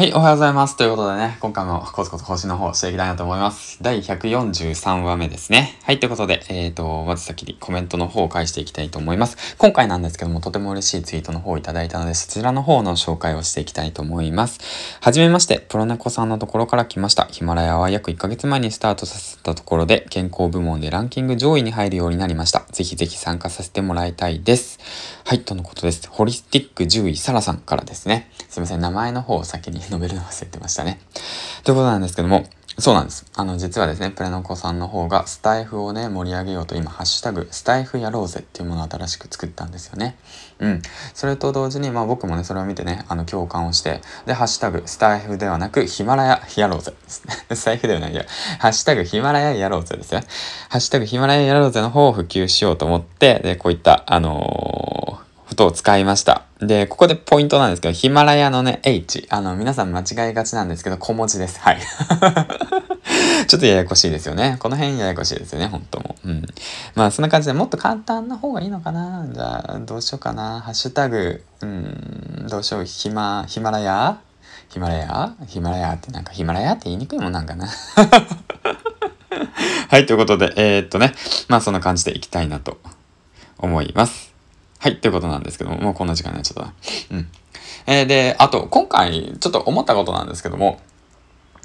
はい、おはようございます。ということでね、今回もコツコツ更新の方していきたいなと思います。第143話目ですね。はい、ということで、えっ、ー、と、まず先にコメントの方を返していきたいと思います。今回なんですけども、とても嬉しいツイートの方をいただいたので、そちらの方の紹介をしていきたいと思います。はじめまして、プロネコさんのところから来ました。ヒマラヤは約1ヶ月前にスタートさせたところで、健康部門でランキング上位に入るようになりました。ぜひぜひ参加させてもらいたいです。はい、とのことです。ホリスティック獣医サラさんからですね。すいません、名前の方を先に述べるの忘れてましたね。ということなんですけども、そうなんです。あの、実はですね、プレノコさんの方がスタイフをね、盛り上げようと今、ハッシュタグ、スタイフやろうぜっていうものを新しく作ったんですよね。うん。それと同時に、まあ僕もね、それを見てね、あの、共感をして、で、ハッシュタグ、スタイフではなく、ヒマラヤやろうぜ。スタイフではないや、ハッシュタグ、ヒマラヤやろうぜですよ。ハッシュタグ、ヒマラヤやろうぜの方を普及しようと思って、で、こういった、あのーことを使いました。で、ここでポイントなんですけど、ヒマラヤのね、H。あの、皆さん間違いがちなんですけど、小文字です。はい。ちょっとややこしいですよね。この辺ややこしいですよね、本当も。うん。まあ、そんな感じでもっと簡単な方がいいのかな？じゃあ、どうしようかな。ハッシュタグ、うん、どうしよう。ヒマ、ヒマラヤ？ヒマラヤ？ヒマラヤ？ってなんかヒマラヤ？って言いにくいもんなんかな。はい、ということで、えー、っとね、まあそんな感じでいきたいなと思います。はい、ということなんですけども、もうこんな時間になっちゃった。うん。えー、で、あと、今回、ちょっと思ったことなんですけども、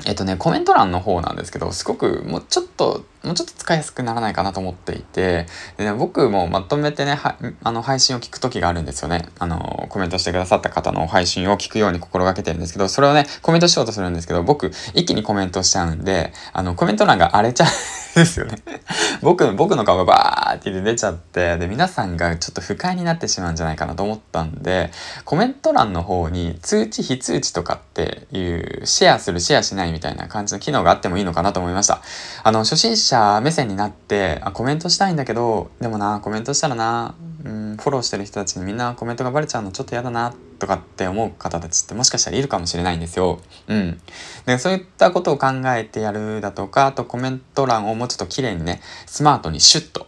えっとね、コメント欄の方なんですけど、すごくもうちょっと、もうちょっと使いやすくならないかなと思っていて、でね、僕もまとめてね、はあの配信を聞く時があるんですよね。あの、コメントしてくださった方の配信を聞くように心がけてるんですけど、それをね、コメントしようとするんですけど、僕、一気にコメントしちゃうんで、あの、コメント欄が荒れちゃうんですよね。僕、僕の顔がバーって出ちゃって、で、皆さんがちょっと不快になってしまうんじゃないかなと思ったんで、コメント欄の方に通知、非通知とかっていうシェアする、シェアしないみたいな感じの機能があってもいいのかなと思いました。あの、初心者目線になって、あ、コメントしたいんだけど、でもな、コメントしたらな、うん、フォローしてる人たちにみんなコメントがバレちゃうのちょっと嫌だな、とかって思う方たちってもしかしたらいるかもしれないんですよ。うん。で、そういったことを考えてやるだとか、あとコメント欄をもうちょっと綺麗にね、スマートにシュッと、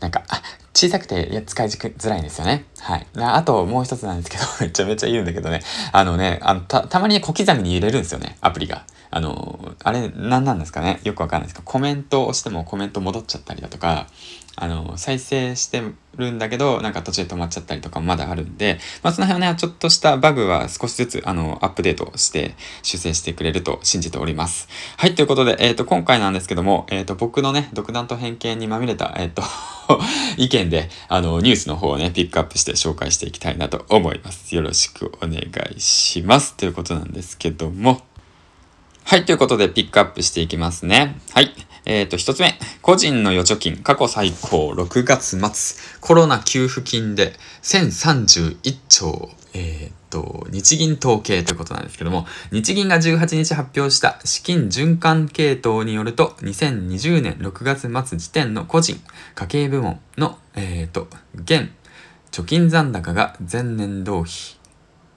なんか、あ、小さくて使いづらいんですよね。はい。あともう一つなんですけど、めちゃめちゃ言うんだけどね、あのね、あの、た、たまに小刻みに入れるんですよね、アプリが。あの、あれ、何なんですかね？よくわかんないですけど、コメントをしてもコメント戻っちゃったりだとか、あの、再生してるんだけど、なんか途中で止まっちゃったりとかもまだあるんで、まあその辺はね、ちょっとしたバグは少しずつ、あの、アップデートして修正してくれると信じております。はい、ということで、えっ、ー、と、今回なんですけども、えっ、ー、と、僕のね、独断と偏見にまみれた、えっ、ー、と意見で、あの、ニュースの方をね、ピックアップして紹介していきたいなと思います。よろしくお願いします。ということなんですけども、はい、ということでピックアップしていきますね。はい。えっ、ー、と、一つ目。個人の預貯金、過去最高、6月末。コロナ給付金で1031兆。えっ、ー、と、日銀統計ということなんですけども、日銀が18日発表した資金循環系統によると、2020年6月末時点の個人、家計部門の、えっ、ー、と、現貯金残高が前年同期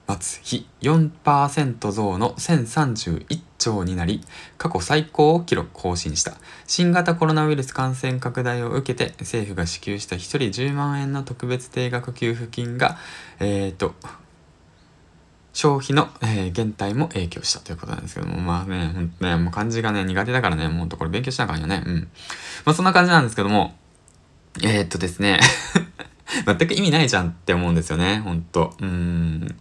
末比4%増の1031兆になり、過去最高を記録更新した。新型コロナウイルス感染拡大を受けて、政府が支給した1人10万円の特別定額給付金が、えっ、ー、と、消費の、えー、減退も影響したということなんですけども、まあね、ほんとね、もう漢字がね、苦手だからね、もうほんとこれ勉強しなあかんよね。うん。まあそんな感じなんですけども、えー、っとですね 全く意味ないじゃんって思うんですよね、ほんと。うん。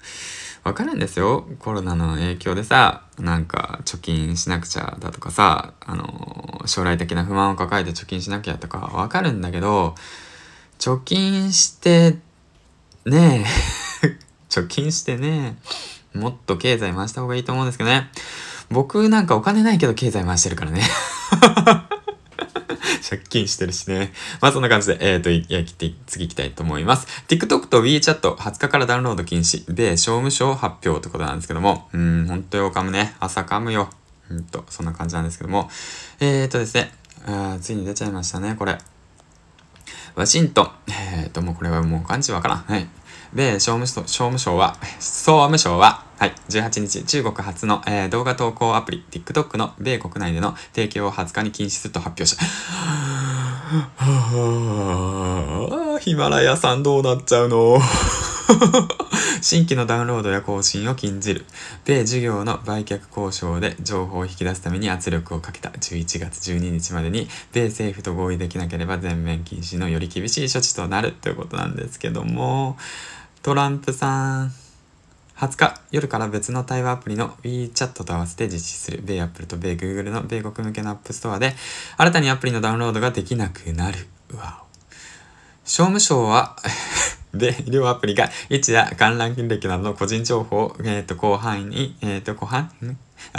わかるんですよ。コロナの影響でさ、なんか貯金しなくちゃだとかさ、あの、将来的な不満を抱えて貯金しなきゃとかわかるんだけど、貯金して、ね え貯金してね、もっと経済回した方がいいと思うんですけどね。僕なんかお金ないけど経済回してるからね借金してるしね。まあそんな感じで、えっ、ー、と、や、次行きたいと思います。TikTok と WeChat、20日からダウンロード禁止。米、商務省発表ってことなんですけども、うん、ほんとよ、噛むね。朝噛むよ。うんと、そんな感じなんですけども。えっ、ー、とですね、あついに出ちゃいましたね、これ。ワシントン。えっ、ー、と、もうこれはもう漢字わからん。はい。で、商務省、商務省は、総務省は、はい、18日、中国初の、えー、動画投稿アプリ、TikTok の米国内での提供を20日に禁止すると発表した。ヒマラヤさんどうなっちゃうの？新規のダウンロードや更新を禁じる。米事業の売却交渉で情報を引き出すために圧力をかけた11月12日までに、米政府と合意できなければ全面禁止のより厳しい処置となるということなんですけども、トランプさん、20日夜から別の対話アプリの WeChat と合わせて実施する米 Apple と米 Google の米国向けのアップストアで新たにアプリのダウンロードができなくなる。わお。商務省はで、両アプリが位置や観覧金歴などの個人情報を、えー、と広範囲に、えー、と広範囲に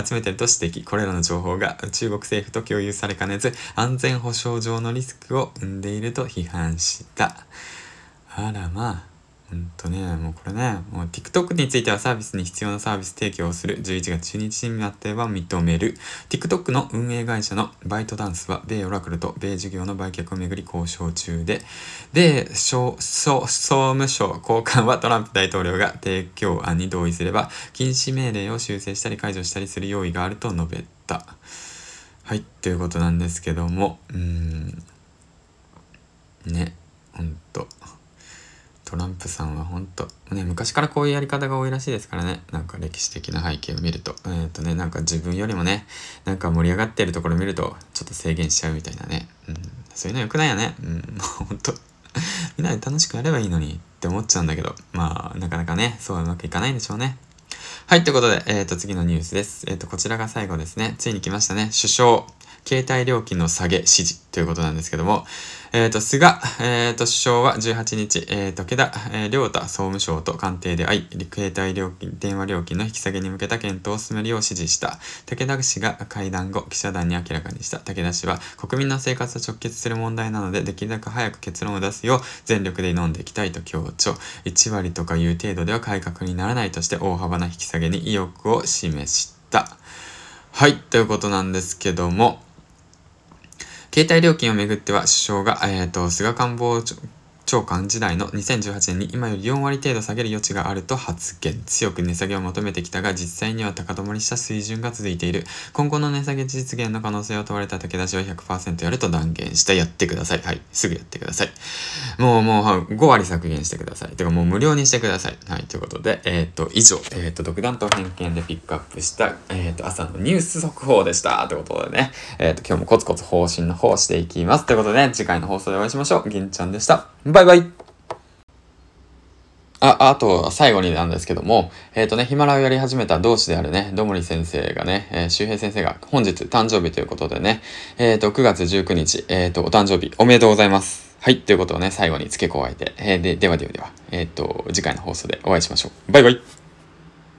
集めていると指摘。これらの情報が中国政府と共有されかねず安全保障上のリスクを生んでいると批判した。あらまあ。うんとね、もうこれね、もう TikTok についてはサービスに必要なサービス提供をする11月12日になっては認める。TikTok の運営会社のバイトダンスは米オラクルと米事業の売却をめぐり交渉中で、米総務省高官はトランプ大統領が提供案に同意すれば禁止命令を修正したり解除したりする用意があると述べた。はい、ということなんですけども、うーん、ね、ほんと。トランプさんは本当ね、昔からこういうやり方が多いらしいですからね。なんか歴史的な背景を見ると。えっ、ー、とね、なんか自分よりもね、なんか盛り上がってるところ見ると、ちょっと制限しちゃうみたいなね。うん。そういうの良くないよね。うん。もうほんと。みんなで楽しくやればいいのにって思っちゃうんだけど、まあ、なかなかね、そうはうまくいかないんでしょうね。はい、ということで、えっ、ー、と、次のニュースです。えっ、ー、と、こちらが最後ですね。ついに来ましたね。首相、携帯料金の下げ指示ということなんですけども、えっ、ー、と、菅、えっ、ー、と、首相は18日、えっ、ー、と、池田、えー、良太総務省と官邸で会い、携帯料金、電話料金の引き下げに向けた検討を進めるよう指示した。武田氏が会談後、記者団に明らかにした。武田氏は、国民の生活と直結する問題なので、できるだけ早く結論を出すよう、全力で挑んでいきたいと強調。1割とかいう程度では改革にならないとして、大幅な引き下げに意欲を示した。はい、ということなんですけども、携帯料金をめぐっては首相が、えーと、菅官房長官時代の2018年に今より4割程度下げる余地があると発言。強く値下げを求めてきたが、実際には高止まりした水準が続いている。今後の値下げ実現の可能性を問われた武田氏は100%やると断言した。やってください。はい。すぐやってください。もう、もう、5割削減してください。てか、もう無料にしてください。はい。ということで、えっ、ー、と、以上、えっ、ー、と、独断と偏見でピックアップした、えっ、ー、と、朝のニュース速報でした。ということでね、えっ、と、今日もコツコツ方針の方をしていきます。ということで、次回の放送でお会いしましょう。銀ちゃんでした。バイバイあ、あと、最後になんですけども、えっ、ー、とね、ヒマラをやり始めた同志であるね、どもり先生がね、えー、周平先生が本日誕生日ということでね、えっ、ー、と、9月19日、えっ、と、お誕生日おめでとうございます。はい、ということをね、最後に付け加えて、えで、ではではでは、えっ、と、次回の放送でお会いしましょう。バイバイ